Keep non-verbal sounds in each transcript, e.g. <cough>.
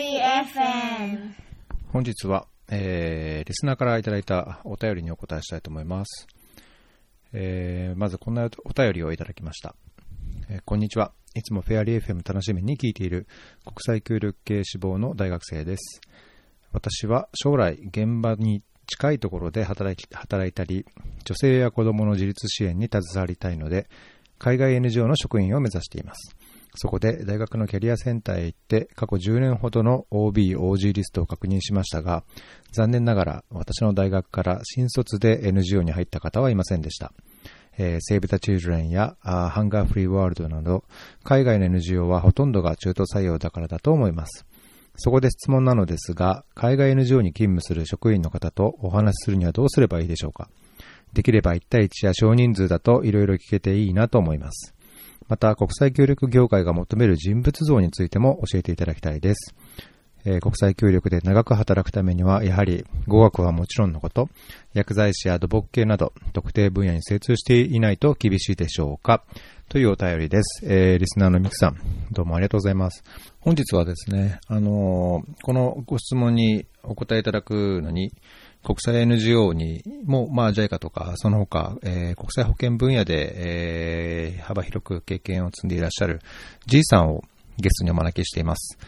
FM 本日は、えー、リスナーからいただいたお便りにお答えしたいと思います。えー、まずこんなお便りをいただきました。えーこんにちは。いつもフェアリー FM 楽しみに聞いている国際協力系志望の大学生です。私は将来現場に近いところで働き働いたり、女性や子供の自立支援に携わりたいので、海外 NGO の職員を目指しています。そこで大学のキャリアセンターへ行って過去10年ほどの OB、OG リストを確認しましたが、残念ながら私の大学から新卒で NGO に入った方はいませんでした。えー、セーブ・ザ・チルドレンやハンガー・フリー・ワールドなど、海外の NGO はほとんどが中途採用だからだと思います。そこで質問なのですが、海外 NGO に勤務する職員の方とお話しするにはどうすればいいでしょうかできれば1対1や少人数だといろいろ聞けていいなと思います。また、国際協力業界が求める人物像についても教えていただきたいです。え国際協力で長く働くためには、やはり語学はもちろんのこと、薬剤師や土木系など特定分野に精通していないと厳しいでしょうかというお便りです。えーリスナーのミクさん、どうもありがとうございます。本日はですね、あのーこのご質問にお答えいただくのに、国際 NGO にも、まあ、JICA とか、その他、えー国際保険分野で、えー幅広く経験を積んでいらっしゃる G さんをゲストにお招きしています。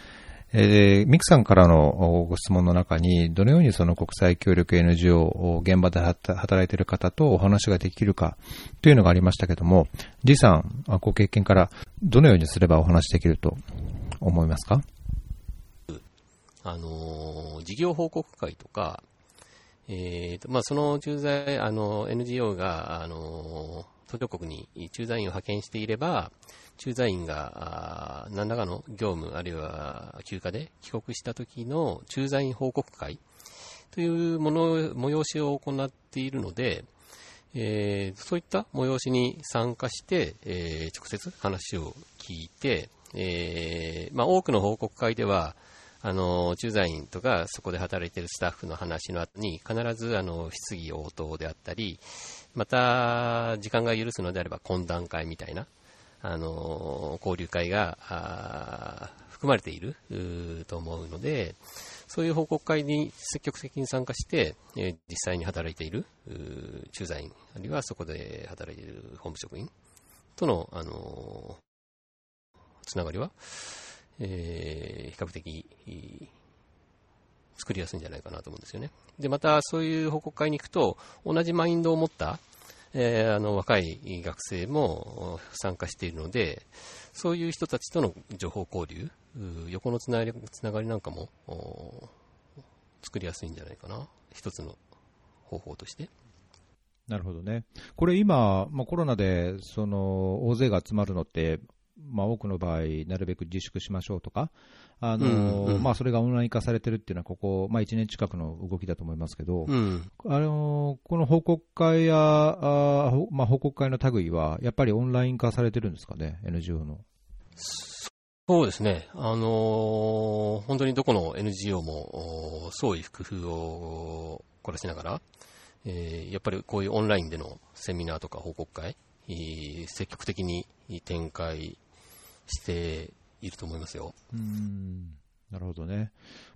えーミクさんからのご質問の中に、どのようにその国際協力 NGO を現場で働いている方とお話ができるかというのがありましたけども、G さん、ご経験からどのようにすればお話できると思いますか？あの事業報告会とか、えーとまあ、その駐在、あの NGO が、あの途上国に駐在員を派遣していれば、駐在員があ何らかの業務、あるいは休暇で帰国した時の駐在員報告会というもの催しを行っているので、えーそういった催しに参加して、えー直接話を聞いて、えーまあ、多くの報告会では、あの、駐在員とか、そこで働いているスタッフの話の後に、必ず、あの、質疑応答であったり、また、時間が許すのであれば、懇談会みたいな、あの、交流会が、含まれていると思うので、そういう報告会に積極的に参加して、実際に働いている駐在員、あるいはそこで働いている法務職員との、あのつながりは、え比較的作りやすいんじゃないかなと思うんですよね。で、またそういう報告会に行くと、同じマインドを持った、えーあの若い学生も参加しているので、そういう人たちとの情報交流、横のつながりつながりなんかも作りやすいんじゃないかな。一つの方法として。なるほどね。これ今、まあ、コロナでその大勢が集まるのって、まあ、多くの場合、なるべく自粛しましょうとか、あのうんうんまあ、それがオンライン化されてるっていうのは、ここ、まあ、1年近くの動きだと思いますけど、うん。あのこの報告会や、あほまあ、報告会の類は、やっぱりオンライン化されてるんですかね、NGO の。そうですね。あのー本当にどこの NGO も、お創意工夫を凝らしながら、えーやっぱりこういうオンラインでのセミナーとか報告会、えー積極的に展開していると思いますよ。うんなるほどね。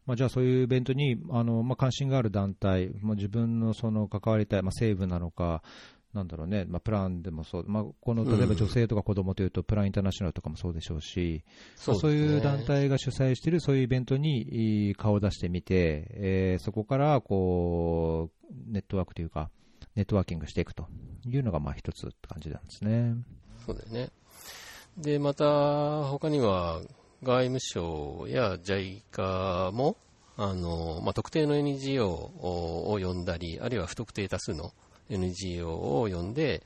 まあ、じゃあそういうイベントにあの、まあ、関心がある団体、まあ、自分のその関わりたい、まあ、政府なのか、なんだろうね、まあ、プランでもそう、まあ、この例えば女性とか子供というと、プランインターナショナルとかもそうでしょうし、そうそういう団体が主催しているそういうイベントに顔を出してみて、えーそこからこうネットワークというか、ネットワーキングしていくというのがまあ一つって感じなんですね。そうだよね。で、また、他には、外務省や JICA も、あの、まあ、特定の NGO をを呼んだり、あるいは不特定多数の NGO を呼んで、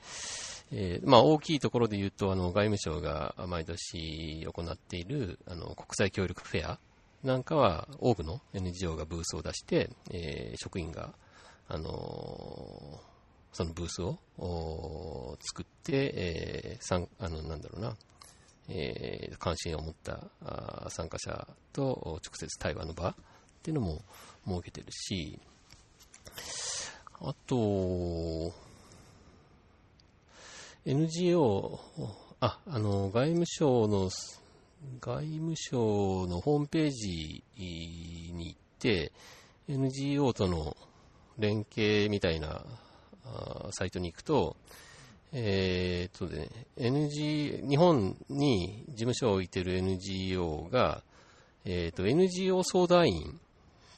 えーまあ、大きいところで言うと、あの、外務省が毎年行っている、あの、国際協力フェアなんかは、多くの NGO がブースを出して、えー職員が、あのそのブースを作って、えー参あのなんだろうな、えー関心を持った参加者と直接対話の場っていうのも設けてるし、あと、NGO、あ、あの、外務省の外務省のホームページに行って、NGO との連携みたいなサイトに行くと、えー、っとね、NG、日本に事務所を置いている NGO が、えー、っと、NGO 相談員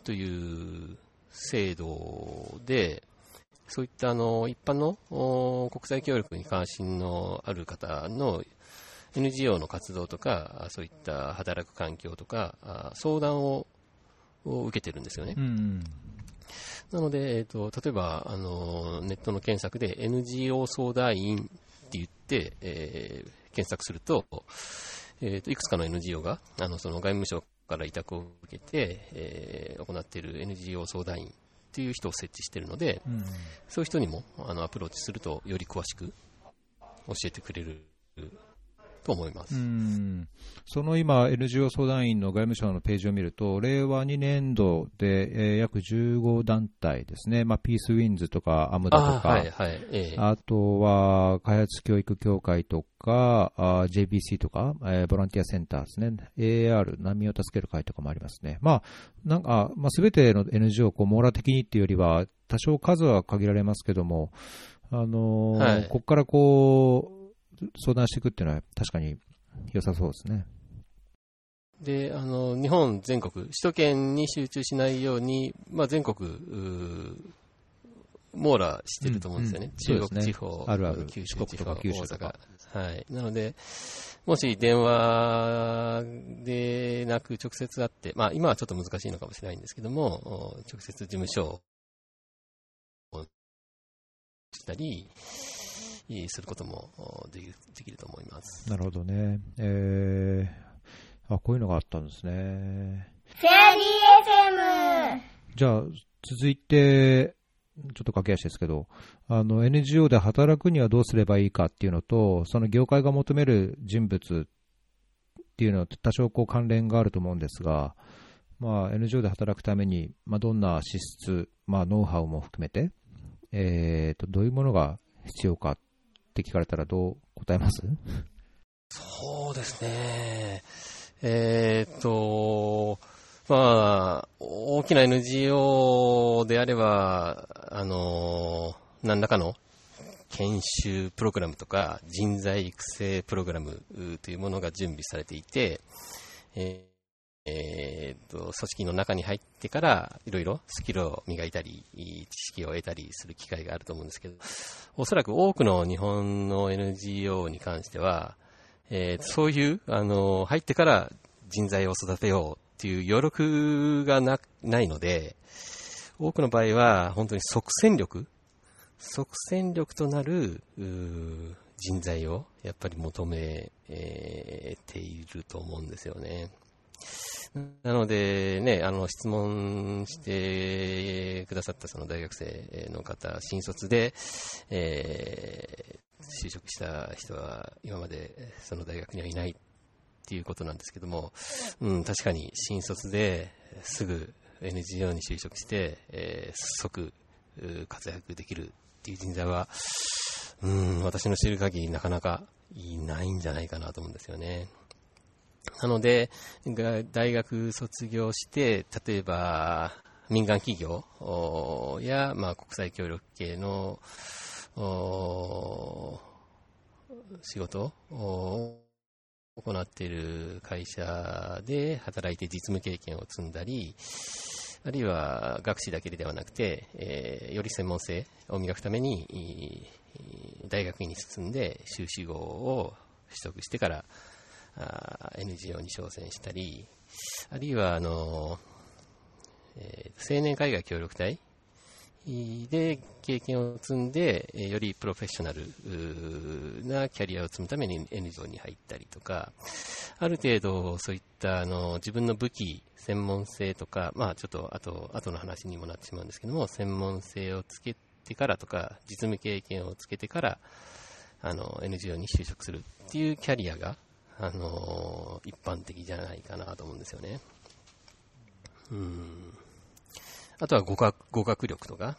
という制度で、そういったあの一般の国際協力に関心のある方の NGO の活動とか、そういった働く環境とか、相談を受けてるんですよね。うん、なので、えーと、例えばあのネットの検索で NGO 相談員って言って、えー、検索すると,、えーと、いくつかの NGO があのその外務省から委託を受けて、えー、行っている NGO 相談員っていう人を設置しているので、うん、そういう人にもあのアプローチするとより詳しく教えてくれると思います。うん。その今、NGO 相談員の外務省のページを見ると、令和2年度で、えー、約15団体ですね、まあ、ピースウィンズとか、アムダとか、あはいはいえー、あとは開発教育協会とか、あ JBC とか、えー、ボランティアセンターですね、AAR、難民を助ける会とかもありますね。まあ、なんか、まあ、すべての NGO をこう網羅的にっていうよりは、多少数は限られますけども、あのーはい、ここからこう、相談していくっていうのは確かに良さそうですね。で、あの、日本全国、首都圏に集中しないように、まあ、全国、網羅してると思うんですよね。うんうん、中国地方、ね、あるある九州地方、大阪。はい。なので、もし電話でなく直接会って、まあ今はちょっと難しいのかもしれないんですけども、直接事務所をしたり、することもできると思います。なるほどね。えー、あ、こういうのがあったんですね。フェアリー FM! じゃあ、続いて、ちょっと駆け足ですけど、あの NGO で働くにはどうすればいいかっていうのと、その業界が求める人物っていうのは多少こう関連があると思うんですが、まあ、NGO で働くために、まあ、どんな資質、まあ、ノウハウも含めて、えーと、どういうものが必要かっって聞かれたらどう答えます？そうですね。えー、っと、まあ、大きな NGO であれば、あの、何らかの研修プログラムとか人材育成プログラムというものが準備されていて、ええーと、組織の中に入ってからいろいろスキルを磨いたり知識を得たりする機会があると思うんですけどおそらく多くの日本の NGO に関しては、えー、そういうあの入ってから人材を育てようっていう余力がなないので多くの場合は本当に即戦力即戦力となる人材をやっぱり求め、えー、ていると思うんですよね。なので、ね、あの質問してくださったその大学生の方、新卒で、えー、就職した人は今までその大学にはいないっていうことなんですけども、うん、確かに新卒ですぐ NGO に就職して、えー、即活躍できるっていう人材は、うん、私の知る限りなかなかいないんじゃないかなと思うんですよね。なので、大学卒業して、例えば民間企業や、まあ、国際協力系の仕事を行っている会社で働いて実務経験を積んだり、あるいは学士だけではなくて、えー、より専門性を磨くために、大学院に進んで修士号を取得してから、NGO に挑戦したり、あるいはあの、えー、青年海外協力隊で経験を積んで、よりプロフェッショナルなキャリアを積むために NGO に入ったりとか、ある程度そういったあの自分の武器、専門性とか、まあちょっと後後の話にもなってしまうんですけども、専門性をつけてからとか、実務経験をつけてから、あの NGO に就職するっていうキャリアがあの一般的じゃないかなと思うんですよね。うん。あとは語学語学力とか、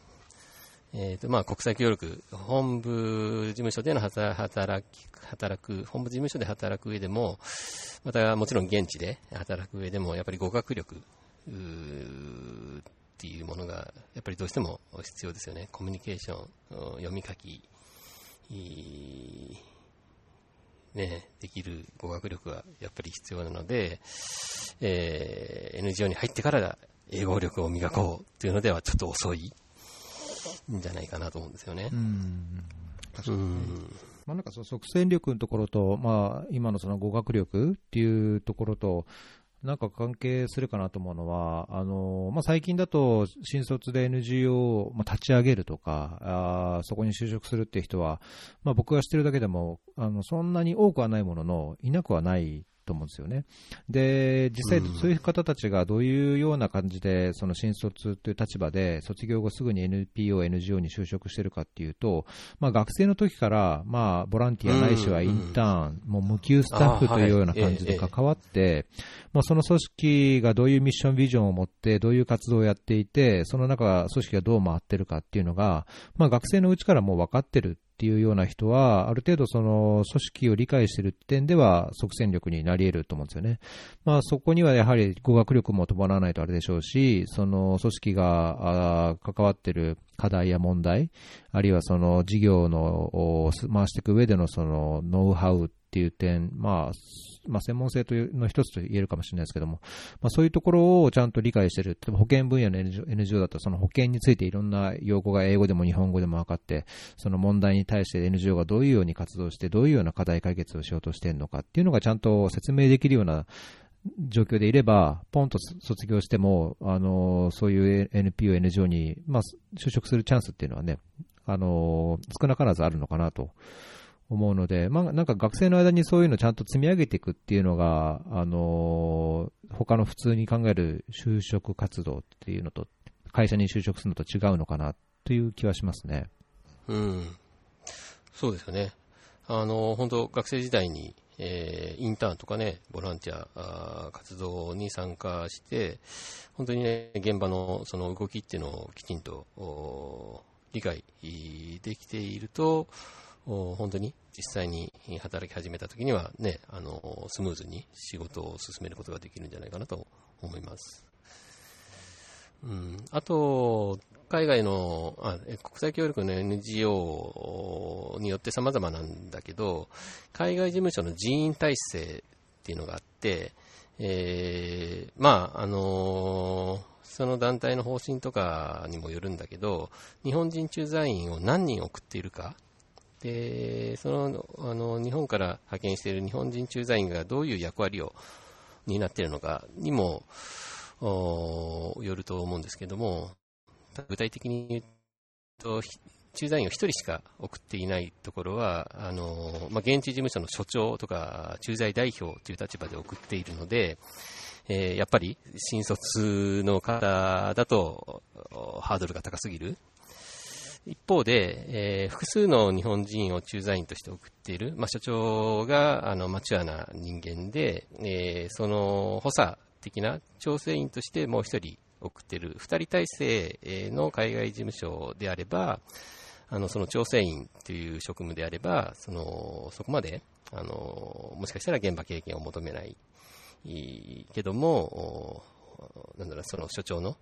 えーとまあ、国際協力、本部事務所での働き働く、本部事務所で働く上でも、またもちろん現地で働く上でも、やっぱり語学力っていうものが、やっぱりどうしても必要ですよね。コミュニケーション、読み書き、ね、できる語学力がやっぱり必要なので、えー、NGO に入ってから英語力を磨こうっていうのではちょっと遅いんじゃないかなと思うんですよね。うん。確かに、まあ、なんかその即戦力のところと、まあ、今のその語学力っていうところと、なんか関係するかなと思うのは、あのまあ、最近だと新卒で NGO を立ち上げるとか、あそこに就職するっていう人は、まあ、僕が知ってるだけでもあのそんなに多くはないものの、いなくはないと思うんですよね。で、実際そういう方たちがどういうような感じで、その新卒という立場で、卒業後すぐに NPO、NGO に就職してるかっていうと、まあ学生の時から、まあボランティアないしはインターン、もう無給スタッフというような感じで関わって、まあその組織がどういうミッションビジョンを持って、どういう活動をやっていて、その中、組織がどう回ってるかっていうのが、まあ学生のうちからもう分かってるっていうような人は、ある程度その組織を理解している点では即戦力になり得ると思うんですよね。まあそこにはやはり語学力も伴わないとあれでしょうし、その組織が関わっている課題や問題、あるいはその事業の回していく上でのそのノウハウっていう点、まあまあ、専門性というの一つと言えるかもしれないですけども、まあ、そういうところをちゃんと理解している、保険分野の NGO だと、その保険についていろんな用語が英語でも日本語でも分かって、その問題に対して NGO がどういうように活動して、どういうような課題解決をしようとしているのかっていうのがちゃんと説明できるような状況でいれば、ポンと卒業しても、あのそういう NPO、NGO に、まあ、就職するチャンスっていうのはね、あの少なからずあるのかなと思うので、まあ、なんか学生の間にそういうのをちゃんと積み上げていくっていうのが、あのー、他の普通に考える就職活動っていうのと、会社に就職するのと違うのかなという気はしますね。うん。そうですよね。あの、本当学生時代に、えー、インターンとかね、ボランティア活動に参加して、本当にね、現場のその動きっていうのをきちんと理解できていると、本当に？実際に働き始めた時にはね、あの、スムーズに仕事を進めることができるんじゃないかなと思います。うん、あと、海外のあ、国際協力の NGO によって様々なんだけど、海外事務所の人員体制っていうのがあって、えー、まあ、あのー、その団体の方針とかにもよるんだけど、日本人駐在員を何人送っているかで、その、あの、日本から派遣している日本人駐在員がどういう役割を担っているのかにも、よると思うんですけども、具体的に言うと、駐在員を1人しか送っていないところは、あのまあ、現地事務所の所長とか駐在代表という立場で送っているので、えー、やっぱり新卒の方だとハードルが高すぎる。一方で、えー、複数の日本人を駐在員として送っている、まあ、所長があのマチュアな人間で、えー、その補佐的な調整員としてもう一人送っている2人体制の海外事務所であれば、あのその調整員という職務であれば、そのそこまであのもしかしたら現場経験を求めないけども、なんだろうその所長の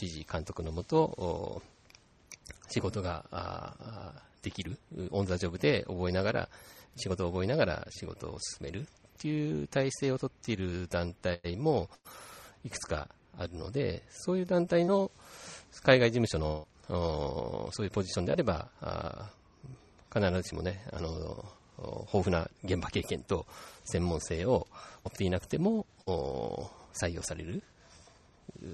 指示、監督のもと、仕事ができる、オンザジョブで覚えながら、仕事を覚えながら仕事を進めるっていう体制をとっている団体もいくつかあるので、そういう団体の海外事務所のそういうポジションであれば、必ずしもね、あの豊富な現場経験と専門性を持っていなくても採用される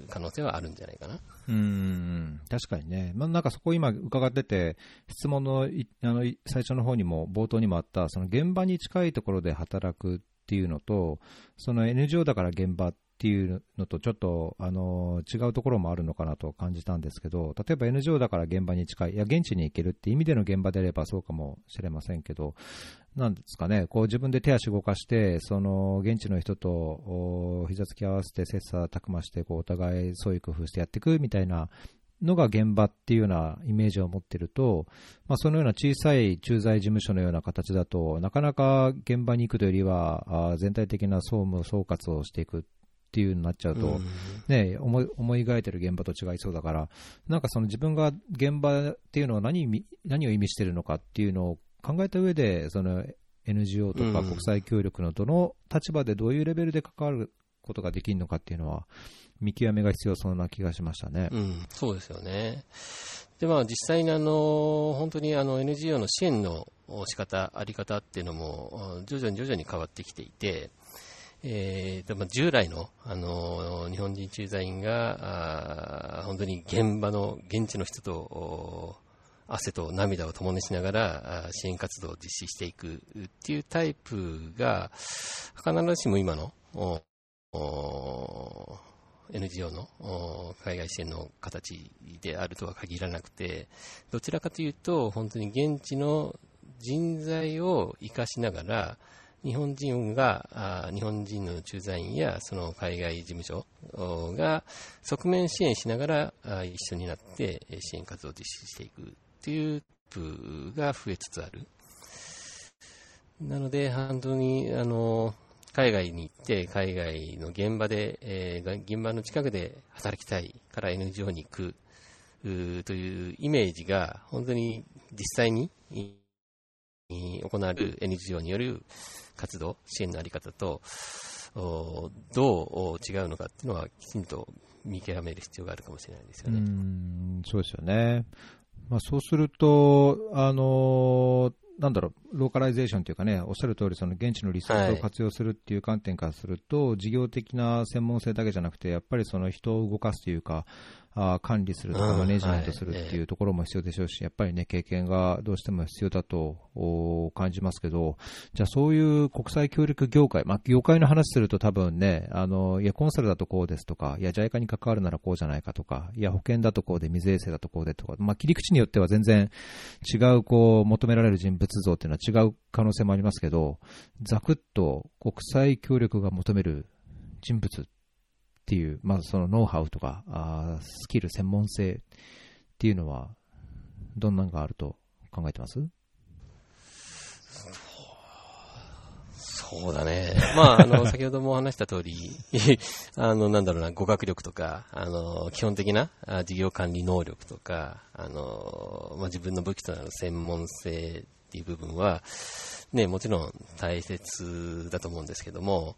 可能性はあるんじゃないかな。うん確かにね、まあ、なんかそこ今伺ってて、質問のあの最初の方にも冒頭にもあった、その現場に近いところで働くっていうのと、その NGO だから現場っっていうのとちょっとあの違うところもあるのかなと感じたんですけど、例えば NGO だから現場に近い、いや、現地に行けるって意味での現場であればそうかもしれませんけど、なんですかね、こう自分で手足動かして、その現地の人と膝つき合わせて切磋琢磨して、こうお互いそういう工夫してやっていくみたいなのが現場っていうようなイメージを持ってると、まあ、そのような小さい駐在事務所のような形だと、なかなか現場に行くというよりは、全体的な総務総括をしていくっていうになっちゃうと、ね、思い思い描いてる現場と違いそうだから、なんかその自分が現場っていうのは何何を意味してるのかっていうのを考えた上で、その NGO とかうん国際協力のどの立場でどういうレベルで関わることができるのかっていうのは、見極めが必要そうな気がしましたね。うん、そうですよね。で、まあ実際にあの、本当にあの NGO の支援の仕方、あり方っていうのも、徐々に徐々に変わってきていて、えーまあ、従来のあの日本人駐在員があ本当に現場の現地の人と汗と涙を共にしながら支援活動を実施していくっていうタイプが必ずしも今の NGO の海外支援の形であるとは限らなくてどちらかというと本当に現地の人材を生かしながら日本人が、日本人の駐在員やその海外事務所が側面支援しながら一緒になって支援活動を実施していくというプが増えつつある。なので、本当に、あの、海外に行って、海外の現場で、えー現場の近くで働きたいから NGO に行くというイメージが、本当に実際に行われる NGO による活動、支援のあり方と、おどう違うのかっていうのは、きちんと見極める必要があるかもしれないですようね。んそうですよね。まあ、そうすると、あのーなんだろう、ローカライゼーションというかね、おっしゃる通り、その現地のリソースを活用するっていう観点からすると、事業的な専門性だけじゃなくて、やっぱりその人を動かすというか、あー管理するとか、うんマネジメントするはいっていうところも必要でしょうし、やっぱりね、経験がどうしても必要だとお感じますけど、じゃあそういう国際協力業界、まあ、業界の話すると多分ね、あの、いや、コンサルだとこうですとか、いや、JICA に関わるならこうじゃないかとか、いや、保険だとこうで、水衛生だとこうでとか、まあ、切り口によっては全然違う、こう、求められる人物像っていうのは違う可能性もありますけど、ざくっと国際協力が求める人物っていう、まあ、そのノウハウとか、あースキル、専門性っていうのは、どんなのがあると考えてます？そうだね。まあ、あの、<laughs> 先ほども話した通り、<laughs> あの、なんだろうな、語学力とか、あの、基本的なあ事業管理能力とか、あの、まあ、自分の武器となる専門性っていう部分は、ね、もちろん大切だと思うんですけども、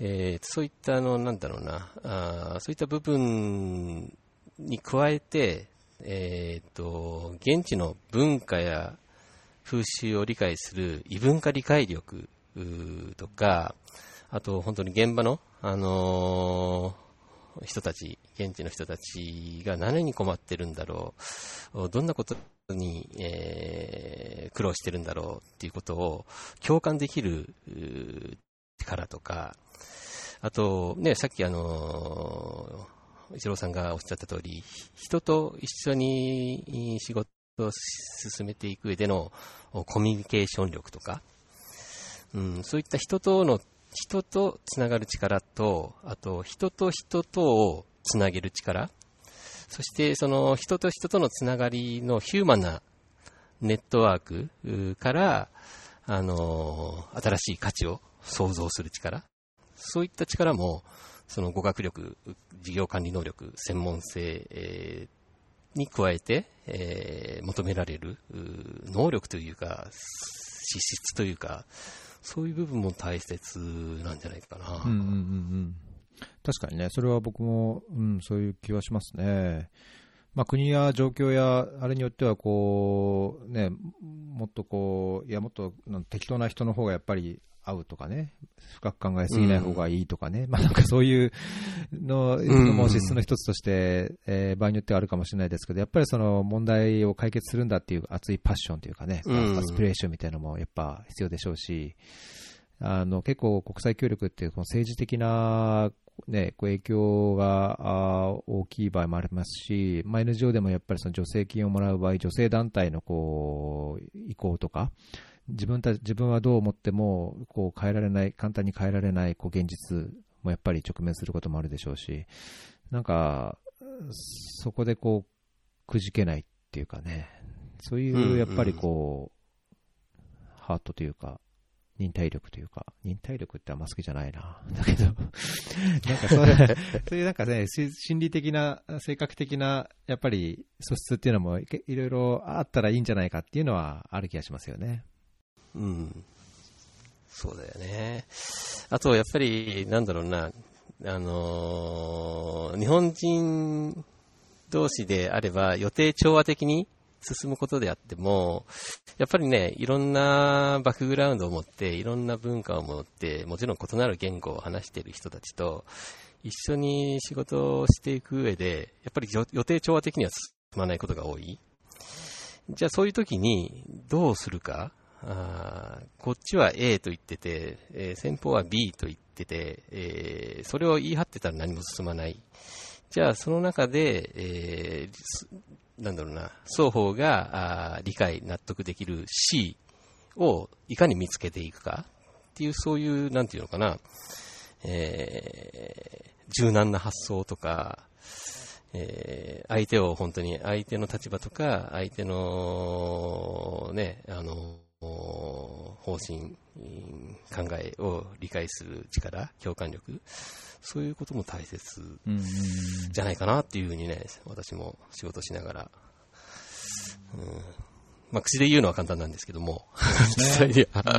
えーそういった、あの、なんだろうな、あそういった部分に加えて、えっ、と、現地の文化や風習を理解する異文化理解力とか、あと本当に現場の、あのー人たち、現地の人たちが何に困ってるんだろう、どんなことに、えー苦労してるんだろうっていうことを共感できるうー力とか、あと、ね、さっきあのー一郎さんがおっしゃった通り、人と一緒に仕事を進めていく上でのコミュニケーション力とか、うん、そういった人との、人とつながる力と、あと人と人とをつなげる力、そしてその人と人とのつながりのヒューマンなネットワークから、あのー新しい価値を創造する力、そういった力も、その語学力、事業管理能力、専門性、えーに加えて、えー求められる能力というか、資質というか、そういう部分も大切なんじゃないかな。うんうんうん。確かにね、それは僕も、うん、そういう気はしますね。まあ、国や状況や、あれによっては、こう、ね、もっとこう、いや、もっと適当な人の方がやっぱり合うとかね、深く考えすぎない方がいいとかね、まあなんかそういうののも資質の一つとして、えー場合によってはあるかもしれないですけど、やっぱりその問題を解決するんだっていう熱いパッションというかね、うん。アスピレーションみたいなのもやっぱ必要でしょうし、あの結構国際協力ってこの政治的な、ね、こう影響が大きい場合もありますし、まあ、NGO でもやっぱりその助成金をもらう場合、女性団体のこう意向とか、自分たち自分はどう思ってもこう変えられない、簡単に変えられないこう現実もやっぱり直面することもあるでしょうし、なんか、そこでこうくじけないっていうかね、そういうやっぱりこう、ハートというか、忍耐力というか、忍耐力ってあんま好きじゃないな。<laughs> だけど、<laughs> なんかそう <laughs> そういうなんかね、し心理的な、性格的な、やっぱり素質っていうのもいろいろあったらいいんじゃないかっていうのはある気がしますよね。うん。そうだよね。あと、やっぱり、なんだろうな、あのー日本人同士であれば予定調和的に進むことであっても、やっぱりね、いろんなバックグラウンドを持って、いろんな文化を持って、もちろん異なる言語を話している人たちと、一緒に仕事をしていく上で、やっぱり予定調和的には進まないことが多い。じゃあそういう時にどうするか、あこっちは A と言ってて、えー先方は B と言ってて、えーそれを言い張ってたら何も進まない。じゃあその中で、えーなんだろうな、双方が理解、納得できる C をいかに見つけていくか。っていう、そういう、なんていうのかな、えー柔軟な発想とか、えー相手を本当に相手の立場とか、相手のね、あの、方針、考えを理解する力、共感力、そういうことも大切じゃないかなっていうふうにね、私も仕事しながら、うん。まあ、口で言うのは簡単なんですけども、実際には、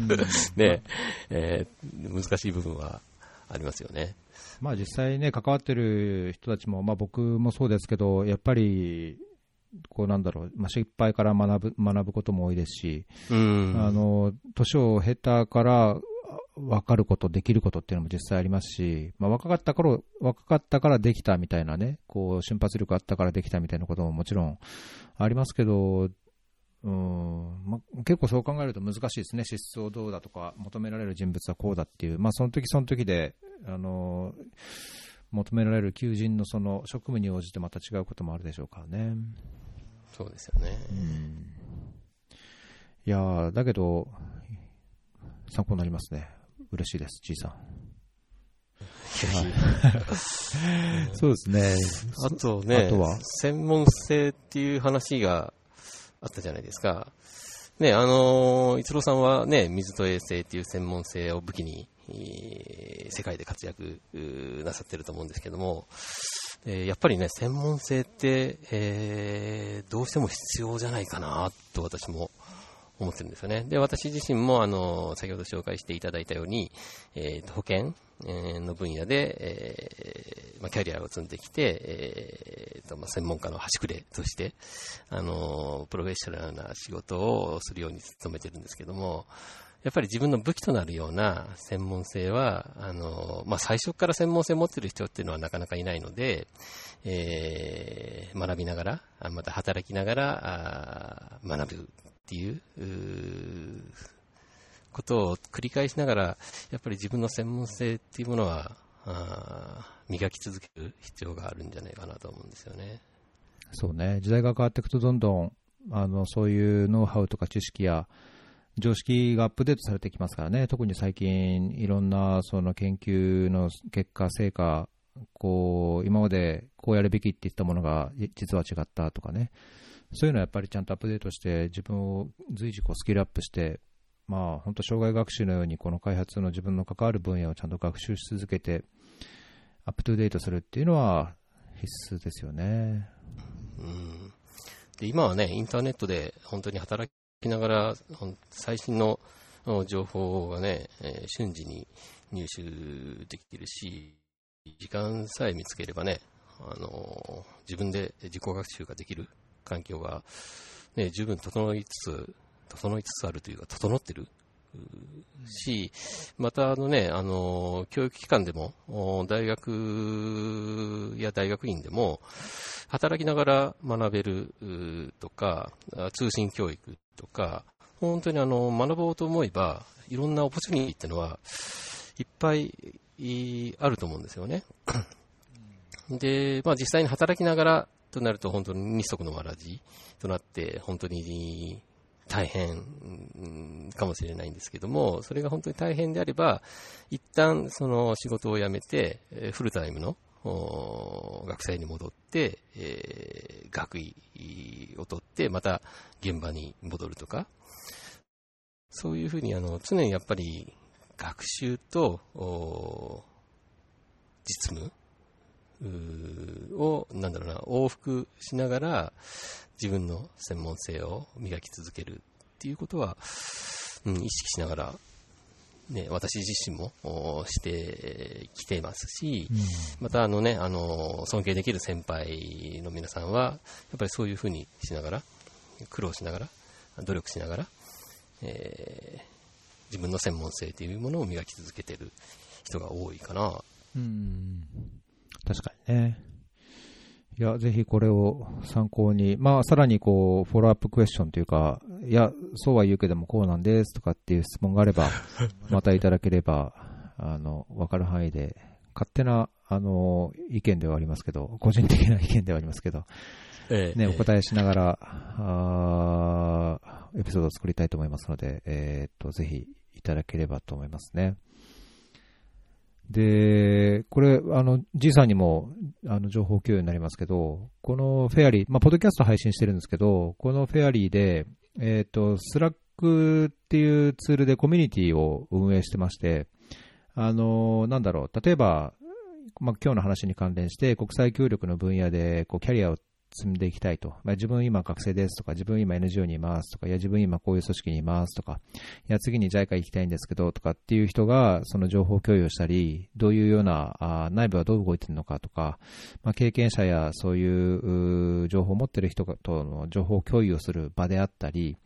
ね、えー難しい部分はありますよね。まあ実際ね、関わってる人たちも、まあ僕もそうですけど、やっぱり、こうなんだろう、まあ、失敗から学ぶ学ぶことも多いですし、うん。あの年を経たから分かること、できることっていうのも実際ありますし、まあ、若かった頃若かったからできたみたいなね、こう瞬発力あったからできたみたいなことももちろんありますけど、うんまあ、結構そう考えると難しいですね、資質をどうだとか、求められる人物はこうだっていう、まあ、その時その時で、あの求められる求人のその職務に応じてまた違うこともあるでしょうからね。そうですよね。いやーだけど、参考になりますね。嬉しいです、じいさん。そうですね。<laughs> あとねあとは？専門性っていう話があったじゃないですか。ね、あのー、逸郎さんはね、水と衛生っていう専門性を武器に、えー世界で活躍なさってると思うんですけども、えーやっぱりね、専門性って、えーどうしても必要じゃないかなと私も思ってるんですよね。で、私自身も、あの、先ほど紹介していただいたように、えー保険、の分野で、えーまあ、キャリアを積んできて、えーとまあ、専門家の端くれとして、あの、プロフェッショナルな仕事をするように努めてるんですけども、やっぱり自分の武器となるような専門性は、あの、まあ、最初から専門性を持ってる人っていうのはなかなかいないので、えー学びながら、また働きながら、あ学ぶっていう、ことを繰り返しながら、やっぱり自分の専門性っていうものは、磨き続ける必要があるんじゃないかなと思うんですよね。そうね、時代が変わっていくと、どんどんあのそういうノウハウとか知識や常識がアップデートされてきますからね、特に最近、いろんなその研究の結果、成果、こう今までこうやるべきって言ったものが実は違ったとかね、そういうのはやっぱりちゃんとアップデートして、自分を随時こうスキルアップして、まあ、本当、障害学習のように、この開発の自分の関わる分野をちゃんと学習し続けて、アップトゥデートするっていうのは必須ですよね。うんで今はね、インターネットで本当に働きながら、最新の情報がね、え瞬時に入手できるし、時間さえ見つければね、あの自分で自己学習ができる環境が、ね、十分整いつつ、整いつつあるというか、整ってるうし、またあのね、あのー教育機関でも、お大学や大学院でも、働きながら学べるとか、あ通信教育とか、本当にあの学ぼうと思えば、いろんなオポチュニティっていうのは、いっぱいいあると思うんですよね。で、まあ実際に働きながらとなると本当に二足のわらじとなって、本当に大変かもしれないんですけども、それが本当に大変であれば、一旦その仕事を辞めて、フルタイムの学生に戻って、え学位を取って、また現場に戻るとか、そういうふうにあの常にやっぱり学習と実務を、なんだろうな、往復しながら自分の専門性を磨き続けるっていうことは、うん、意識しながら、ね、私自身もおしてきていますし、またあのね、あの、尊敬できる先輩の皆さんは、やっぱりそういうふうにしながら、苦労しながら、努力しながら、えー自分の専門性というものを磨き続けている人が多いかな。うん。確かにね。いや、ぜひこれを参考に、まあ、さらにこう、フォローアップクエスチョンというか、いや、そうは言うけどもこうなんですとかっていう質問があれば、<laughs> またいただければ、あの、わかる範囲で、勝手な、あの、意見ではありますけど、個人的な意見ではありますけど、ね、ええお答えしながら、あーエピソードを作りたいと思いますので、えーっと、ぜひいただければと思いますね。で、これ、あの、G さんにも、あの、情報共有になりますけど、このフェアリー、まあ、ポッドキャスト配信してるんですけど、このフェアリーで、えーと、スラックっていうツールでコミュニティを運営してまして、あの、なんだろう、例えば、まあ、今日の話に関連して、国際協力の分野で、こう、キャリアを積んでいきたいと。まあ、自分今学生ですとか、自分今 NGO にいますとか、いや自分今こういう組織にいますとか、いや次に JICA 行きたいんですけどとかっていう人がその情報共有をしたり、どういうような、あ内部はどう動いてるのかとか、まあ、経験者やそういう情報を持ってる人との情報共有をする場であったり、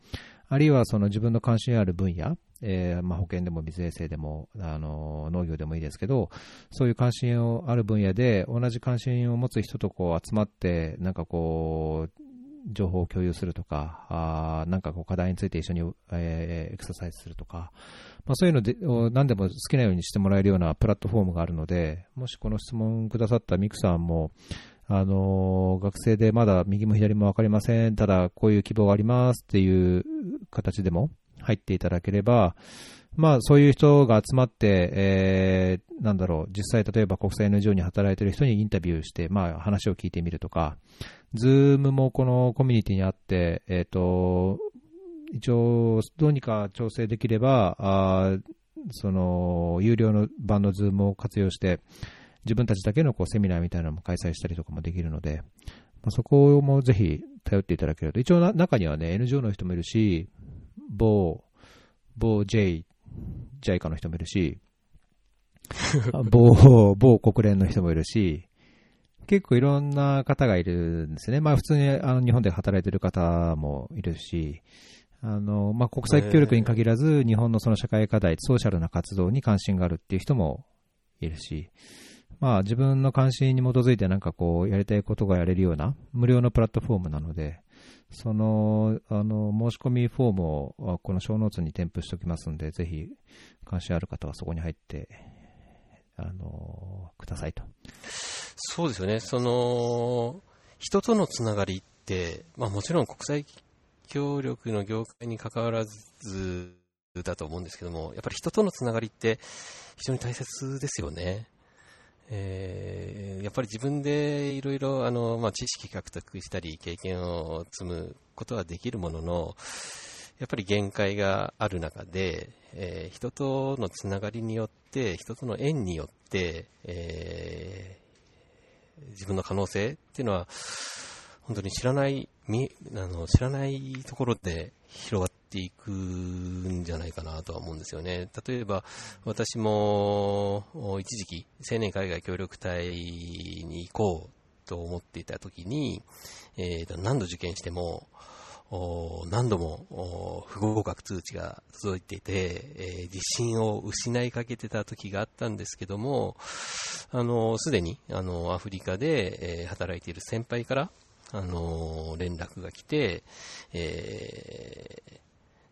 あるいはその自分の関心ある分野、えーまあ、保険でも水衛生でもあの農業でもいいですけど、そういう関心をある分野で同じ関心を持つ人とこう集まって、なんかこう、情報を共有するとか、あーなんかこう課題について一緒に、えーエクササイズするとか、まあ、そういうので何でも好きなようにしてもらえるようなプラットフォームがあるので、もしこの質問くださったミクさんも、あの学生でまだ右も左も分かりません、ただこういう希望がありますっていう形でも入っていただければ、まあそういう人が集まって、えーなんだろう、実際例えば国際 NGO に働いている人にインタビューして、まあ話を聞いてみるとか、ズームもこのコミュニティにあって、えっ、と、一応どうにか調整できれば、あその、有料の版のズームを活用して、自分たちだけのこうセミナーみたいなのも開催したりとかもできるので、まあ、そこもぜひ頼っていただけると、一応中にはね、NGO の人もいるし、某、某 J、JICA の人もいるし、あ某、<laughs> 某国連の人もいるし、結構いろんな方がいるんですね。まあ普通にあの日本で働いてる方もいるし、あの、まあ国際協力に限らず、日本のその社会課題、ソーシャルな活動に関心があるっていう人もいるし、まあ自分の関心に基づいてなんかこうやりたいことがやれるような無料のプラットフォームなので、その、あの、申し込みフォームをこの小ノーツに添付しておきますんで、ぜひ関心ある方はそこに入って、あの、くださいと。そうですよね。その、人とのつながりって、まあもちろん国際協力の業界に関わらずだと思うんですけども、やっぱり人とのつながりって非常に大切ですよね。えーやっぱり自分でいろいろあの、ま、知識獲得したり経験を積むことはできるものの、やっぱり限界がある中で、えー人とのつながりによって、人との縁によって、えー自分の可能性っていうのは、本当に知らない、あの知らないところで広がっていくんじゃないかなとは思うんですよね。例えば、私も一時期、青年海外協力隊に行こうと思っていたときに、えー何度受験しても、何度も不合格通知が届いていて、えー自信を失いかけてた時があったんですけども、あの、すでに、あの、アフリカで、えー働いている先輩から、あの、連絡が来て、えー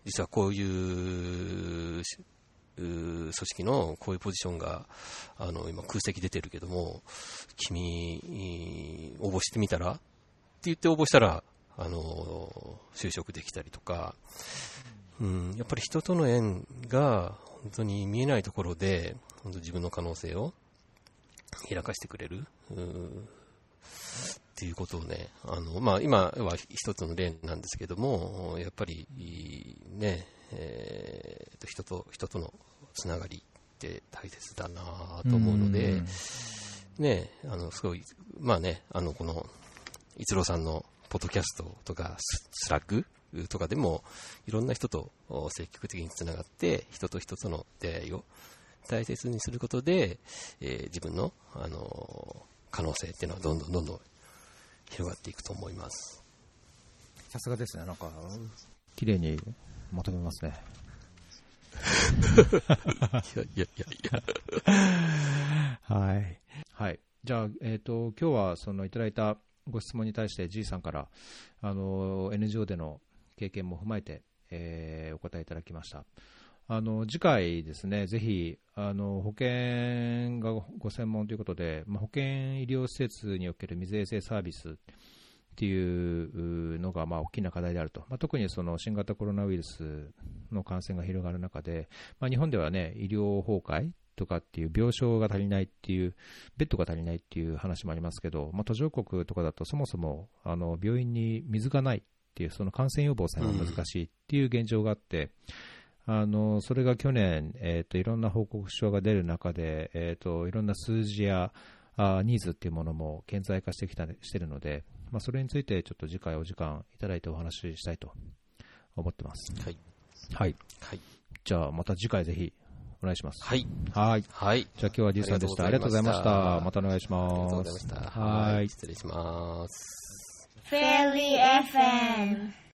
実はこういう、組織のこういうポジションが、あの、今空席出てるけども、君、応募してみたらって言って応募したら、あの、就職できたりとか、うん、やっぱり人との縁が本当に見えないところで、本当自分の可能性を開かしてくれる。っていうことをね、あの、まあ、今は一つの例なんですけども、やっぱり、ね、えーと、人と、人とのつながりって大切だなと思うので、ね、あの、すごい、まあね、あの、この、逸郎さんのポッドキャストとか、ススラックとかでも、いろんな人と積極的につながって、人と人との出会いを大切にすることで、えー自分の、あの可能性っていうのはどんどんどんどん広がっていくと思います。さすがですね。なんか、綺麗にまとめますね。いやいやいやいや。<laughs> はい。はい。じゃあ、えっ、と、今日はそのいただいたご質問に対して G さんから、あの、NGO での経験も踏まえて、えーお答えいただきました。あの、次回ですね、ぜひ、あの、保険がご専門ということで、まあ、保険医療施設における水衛生サービスっていうのが、まあ、大きな課題であると。まあ、特にその新型コロナウイルスの感染が広がる中で、まあ、日本ではね、医療崩壊とかっていう病床が足りないっていう、ベッドが足りないっていう話もありますけど、まあ、途上国とかだとそもそもあの病院に水がないっていう、その感染予防さえも難しいっていう現状があって、あのそれが去年、えー、といろんな報告書が出る中で、えー、といろんな数字やあニーズっていうものも顕在化してきたしてるので、まあ、それについてちょっと次回お時間いただいてお話ししたいと思ってます。はい。はい。はい。じゃあまた次回ぜひお願いします。はい。はい。はい。じゃあ今日は D さんでした。ありがとうございました。またお願いしありがとうます。ございました。はい失礼します。Fairy FM